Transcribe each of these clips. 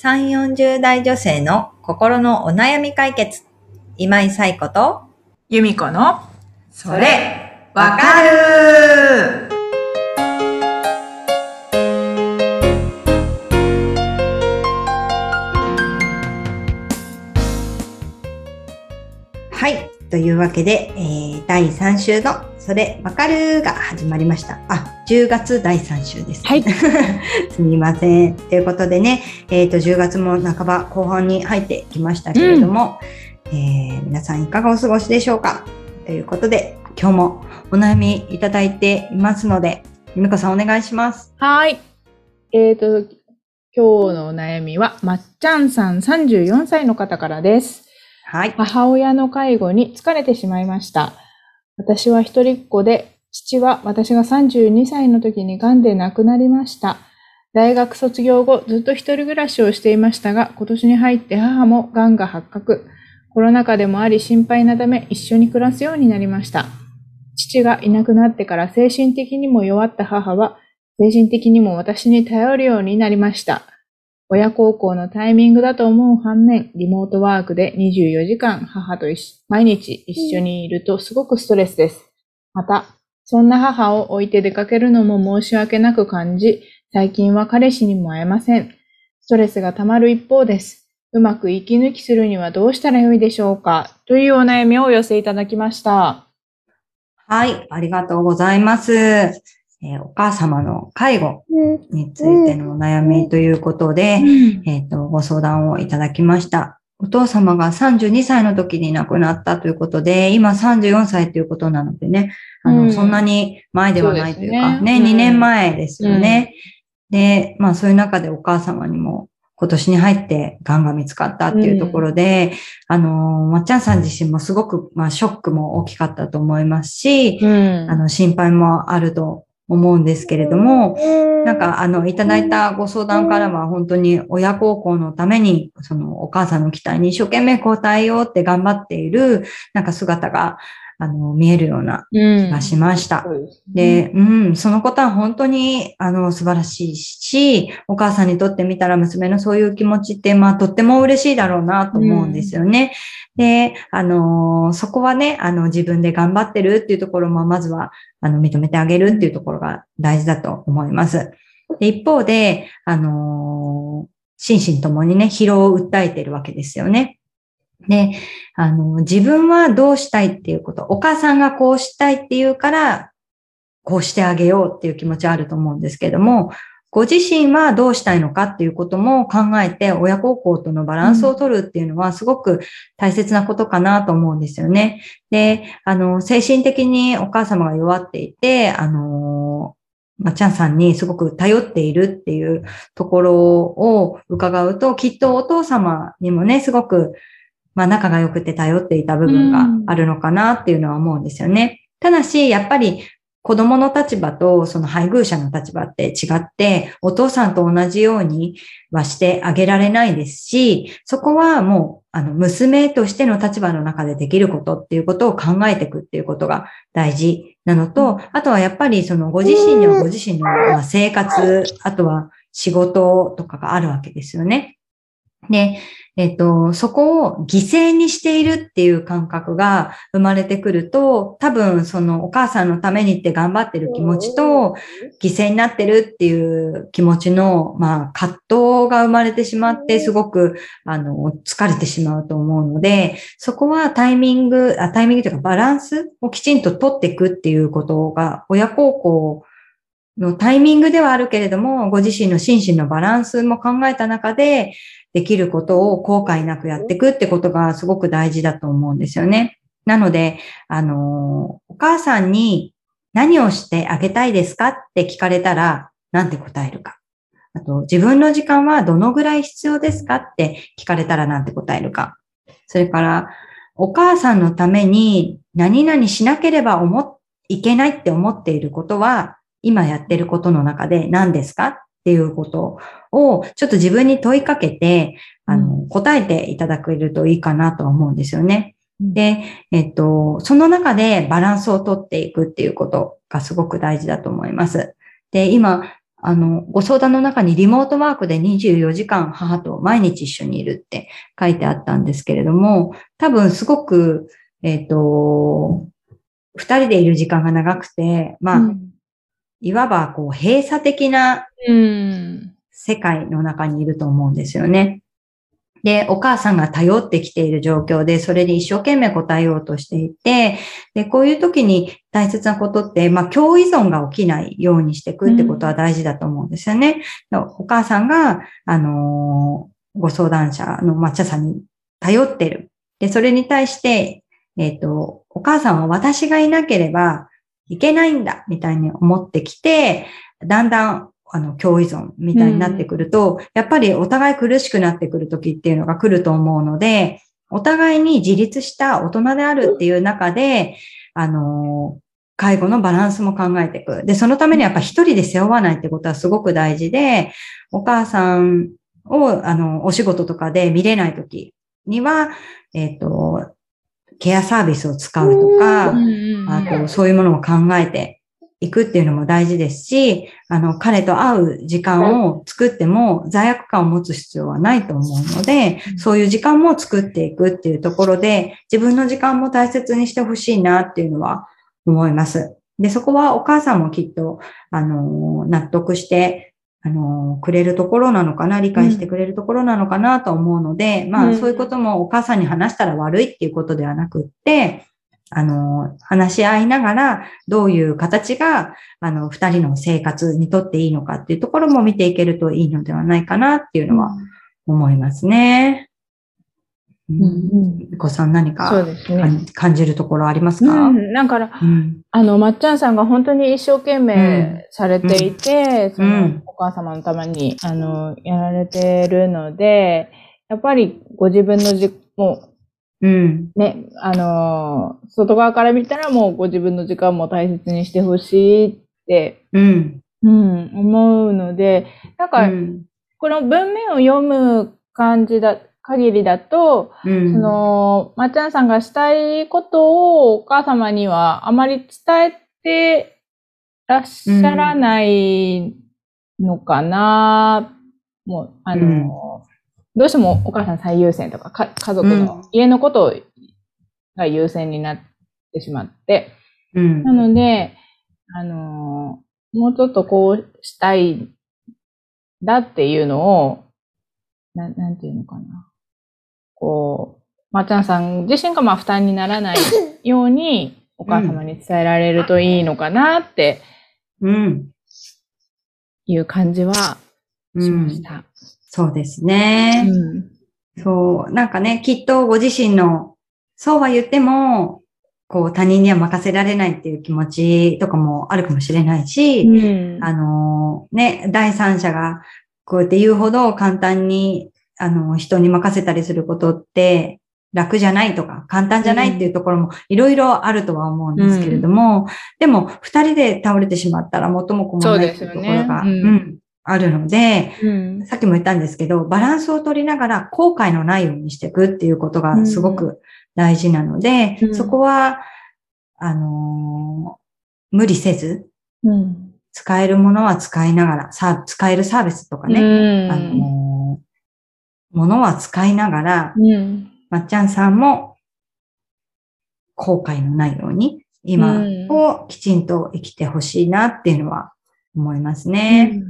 3、40代女性の心のお悩み解決。今井彩子と、由美子の、それ、わかるというわけで、えー、第3週のそれわかるが始まりました。あ、10月第3週です。はい。すみません。ということでね、えっ、と、10月も半ば後半に入ってきましたけれども、えー皆さんいかがお過ごしでしょうか？ということで、今日もお悩みいただいていますので、ゆみこさんお願いします。はい。えっ、と、今日のお悩みは、まっちゃんさん34歳の方からです。はい。母親の介護に疲れてしまいました。私は一人っ子で、父は私が32歳の時に癌で亡くなりました。大学卒業後、ずっと一人暮らしをしていましたが、今年に入って母も癌が発覚。コロナ禍でもあり心配なため一緒に暮らすようになりました。父がいなくなってから精神的にも弱った母は、精神的にも私に頼るようになりました。親孝行のタイミングだと思う反面、リモートワークで24時間母と一緒毎日一緒にいるとすごくストレスです。また、そんな母を置いて出かけるのも申し訳なく感じ、最近は彼氏にも会えません。ストレスが溜まる一方です。うまく息抜きするにはどうしたらよいでしょうか？というお悩みをお寄せいただきました。はい。ありがとうございます。えーお母様の介護についてのお悩みということで、えっ、と、ご相談をいただきました。お父様が32歳の時に亡くなったということで、今34歳ということなのでね、あの、うん。そんなに前ではないというか、ね。ね、うん。2年前ですよね。で、まあそういう中でお母様にも今年に入って癌が見つかったっていうところで、あの、まっちゃんさん自身もすごく、まあショックも大きかったと思いますし、うん。あの、心配もあると思うんですけれども、なんか、あの、いただいたご相談からは、本当に親孝行のために、その、お母さんの期待に一生懸命応えようって頑張っている、なんか姿が、あの、見えるようなうん気がしました。そうですねで、うん、そのことは本当に、あの、素晴らしいし、お母さんにとってみたら娘のそういう気持ちって、まあ、とっても嬉しいだろうなと思うんですよね。で、あの、そこはね、あの、自分で頑張ってるっていうところも、まずは、あの、認めてあげるっていうところが大事だと思います。で一方で、あの、心身ともにね、疲労を訴えているわけですよね。で、あの、自分はどうしたいっていうこと、お母さんがこうしたいっていうから、こうしてあげようっていう気持ちあると思うんですけども、ご自身はどうしたいのかっていうことも考えて、親孝行とのバランスを取るっていうのはすごく大切なことかなと思うんですよね。で、あの、精神的にお母様が弱っていて、あの、まあ、ちゃんさんにすごく頼っているっていうところを伺うと、きっとお父様にもね、すごく、まあ、仲が良くて頼っていた部分があるのかなっていうのは思うんですよね。ただし、やっぱり子供の立場とその配偶者の立場って違って、お父さんと同じようにはしてあげられないですし、そこはもう、あの、娘としての立場の中でできることっていうことを考えていくっていうことが大事なのと、あとはやっぱりそのご自身にはご自身のまあ生活、あとは仕事とかがあるわけですよね。で、えっ、と、そこを犠牲にしているっていう感覚が生まれてくると、多分そのお母さんのためにって頑張ってる気持ちと、犠牲になってるっていう気持ちの、まあ、葛藤が生まれてしまって、すごく、あの、疲れてしまうと思うので、そこはタイミング、あタイミングというかバランスをきちんと取っていくっていうことが、親孝行のタイミングではあるけれども、ご自身の心身のバランスも考えた中で、できることを後悔なくやっていくってことがすごく大事だと思うんですよね。なので、あの、お母さんに何をしてあげたいですかって聞かれたら、なんて答えるか。あと、自分の時間はどのぐらい必要ですかって聞かれたらなんて答えるか。それから、お母さんのために何々しなければ思、いけないって思っていることは、今やってることの中で何ですかっていうことを、ちょっと自分に問いかけて、あの、答えていただけるといいかなと思うんですよね。で、えっと、その中でバランスをとっていくっていうことがすごく大事だと思います。で、今、あの、ご相談の中にリモートワークで24時間母と毎日一緒にいるって書いてあったんですけれども、多分すごく、えっ、と、二人でいる時間が長くて、まあ、うんいわばこう閉鎖的なうん。世界の中にいると思うんですよね。で、お母さんが頼ってきている状況で、それに一生懸命答えようとしていて、で、こういう時に大切なことって、まあ、共依存が起きないようにしていくってことは大事だと思うんですよね。お母さんが、あのーご相談者の抹茶さんに頼ってる。で、それに対して、えっ、と、お母さんは私がいなければいけないんだ、みたいに思ってきて、だんだん、あの、共依存みたいになってくると、やっぱりお互い苦しくなってくる時っていうのが来ると思うので、お互いに自立した大人であるっていう中で、あの、介護のバランスも考えていく。で、そのためにやっぱ一人で背負わないってことはすごく大事で、お母さんを、あの、お仕事とかで見れない時には、えっ、と、ケアサービスを使うとか、あと、そういうものも考えていくっていうのも大事ですし、あの、彼と会う時間を作っても罪悪感を持つ必要はないと思うので、そういう時間も作っていくっていうところで、自分の時間も大切にしてほしいなっていうのは思います。で、そこはお母さんもきっと、あの、納得して、あの、くれるところなのかな、理解してくれるところなのかなと思うので、まあ、うんそういうこともお母さんに話したら悪いっていうことではなくって、あの、話し合いながら、どういう形が、あの、二人の生活にとっていいのかっていうところも見ていけるといいのではないかなっていうのは思いますね。ううん。さん。何そうかですね。感じるところありますか、うん、だから、うん。あの、まっちゃん。さん。が本当に一生懸命されていて、その、お母様のために、あの、やられてるので、やっぱりご自分のじ、もううん。ね、あの、外側から見たらもうご自分の時間も大切にしてほしいって、うん。うん、思うので、なん。か、ん。この文面を読む感じだ、限りだと、うん。その、まっちゃんさんがしたいことをお母様にはあまり伝えてらっしゃらないのかな、もう、あの、どうしてもお母さん最優先とか、か家族うんの、家のことが優先になってしまって、うん。なので、あの、もうちょっとこうしたいんだっていうのを、ななんていうのかな。こう、まっちゃんさん自身がまあ負担にならない ように、お母様に伝えられるといいのかなってうん。いう感じはしまうん。した。そうですね。うん。そう。なんかね、きっとご自身の、そうは言っても、こう他人には任せられないっていう気持ちとかもあるかもしれないし、うんあのね、第三者がこうやって言うほど簡単に、あの、人に任せたりすることって楽じゃないとか、簡単じゃないっていうところもいろいろあるとは思うんですけれども、でも、二人で倒れてしまったら元も子もないっていうところが、ね。うん。うんあるので、うん。さっきも言ったんですけど、バランスを取りながら後悔のないようにしていくっていうことがすごく大事なので、うん。そこは、あのー無理せず、うん。使えるものは使いながら、さ使えるサービスとかね、ねあのーものは使いながら、うん。まっちゃんさんも後悔のないように、今をきちんと生きてほしいなっていうのは思いますね。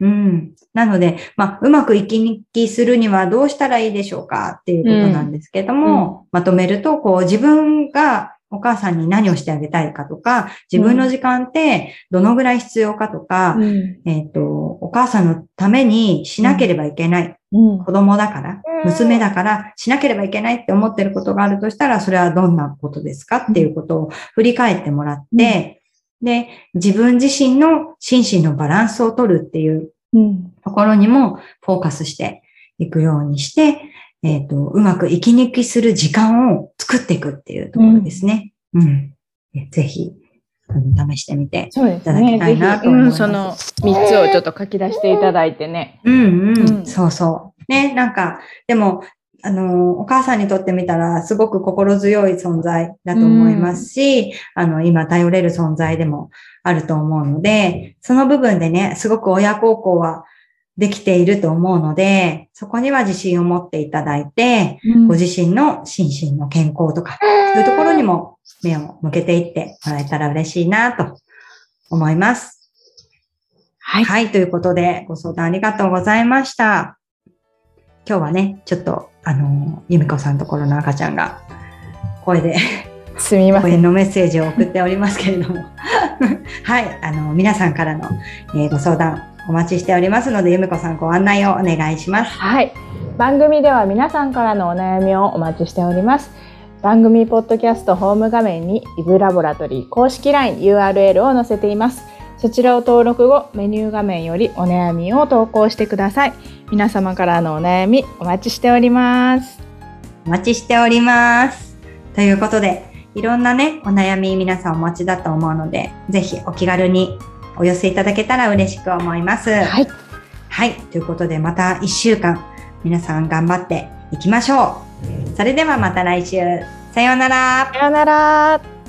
うん。なので、まあ、うまく生き抜きするにはどうしたらいいでしょうかっていうことなんですけども、まとめると、こう、自分がお母さんに何をしてあげたいかとか、自分の時間ってどのぐらい必要かとか、うん。えっ、と、お母さんのためにしなければいけない。うん。子供だから、娘だからしなければいけないって思ってることがあるとしたら、それはどんなことですか？っていうことを振り返ってもらって、で、自分自身の心身のバランスを取るっていううん。ところにもフォーカスしていくようにして、えっ、と、うまく生き抜きする時間を作っていくっていうところですね。うん。えぜひ、試してみて。いただきね。たいなと思いますその3つをちょっと書き出していただいてね。うんうん、うんそうそう。ね、なんか、でも、あの、お母さんにとってみたら、すごく心強い存在だと思いますし、あの、今頼れる存在でもあると思うので、その部分でね、すごく親孝行はできていると思うので、そこには自信を持っていただいて、うんご自身の心身の健康とか、そういうところにも目を向けていってもらえたら嬉しいなと思います。はい。はい、ということで、ご相談ありがとうございました。今日はね、ちょっと、あの、ゆみこさんのところの赤ちゃんが、声で、すみません。声のメッセージを送っておりますけれども。はい、あの、皆さんからの、えーご相談お待ちしておりますので、ゆみこさんご案内をお願いします。はい。番組では皆さんからのお悩みをお待ちしております。番組ポッドキャストホーム画面にイブラボラトリー公式 LINE URL を載せています。そちらを登録後、メニュー画面よりお悩みを投稿してください。皆様からのお悩みお待ちしております。お待ちしております。ということで、いろんなね、お悩み皆さんお持ちだと思うので、ぜひお気軽にお寄せいただけたら嬉しく思います。はい。はい。ということで、また1週間、皆さん頑張っていきましょう。それではまた来週。さようなら。さようなら。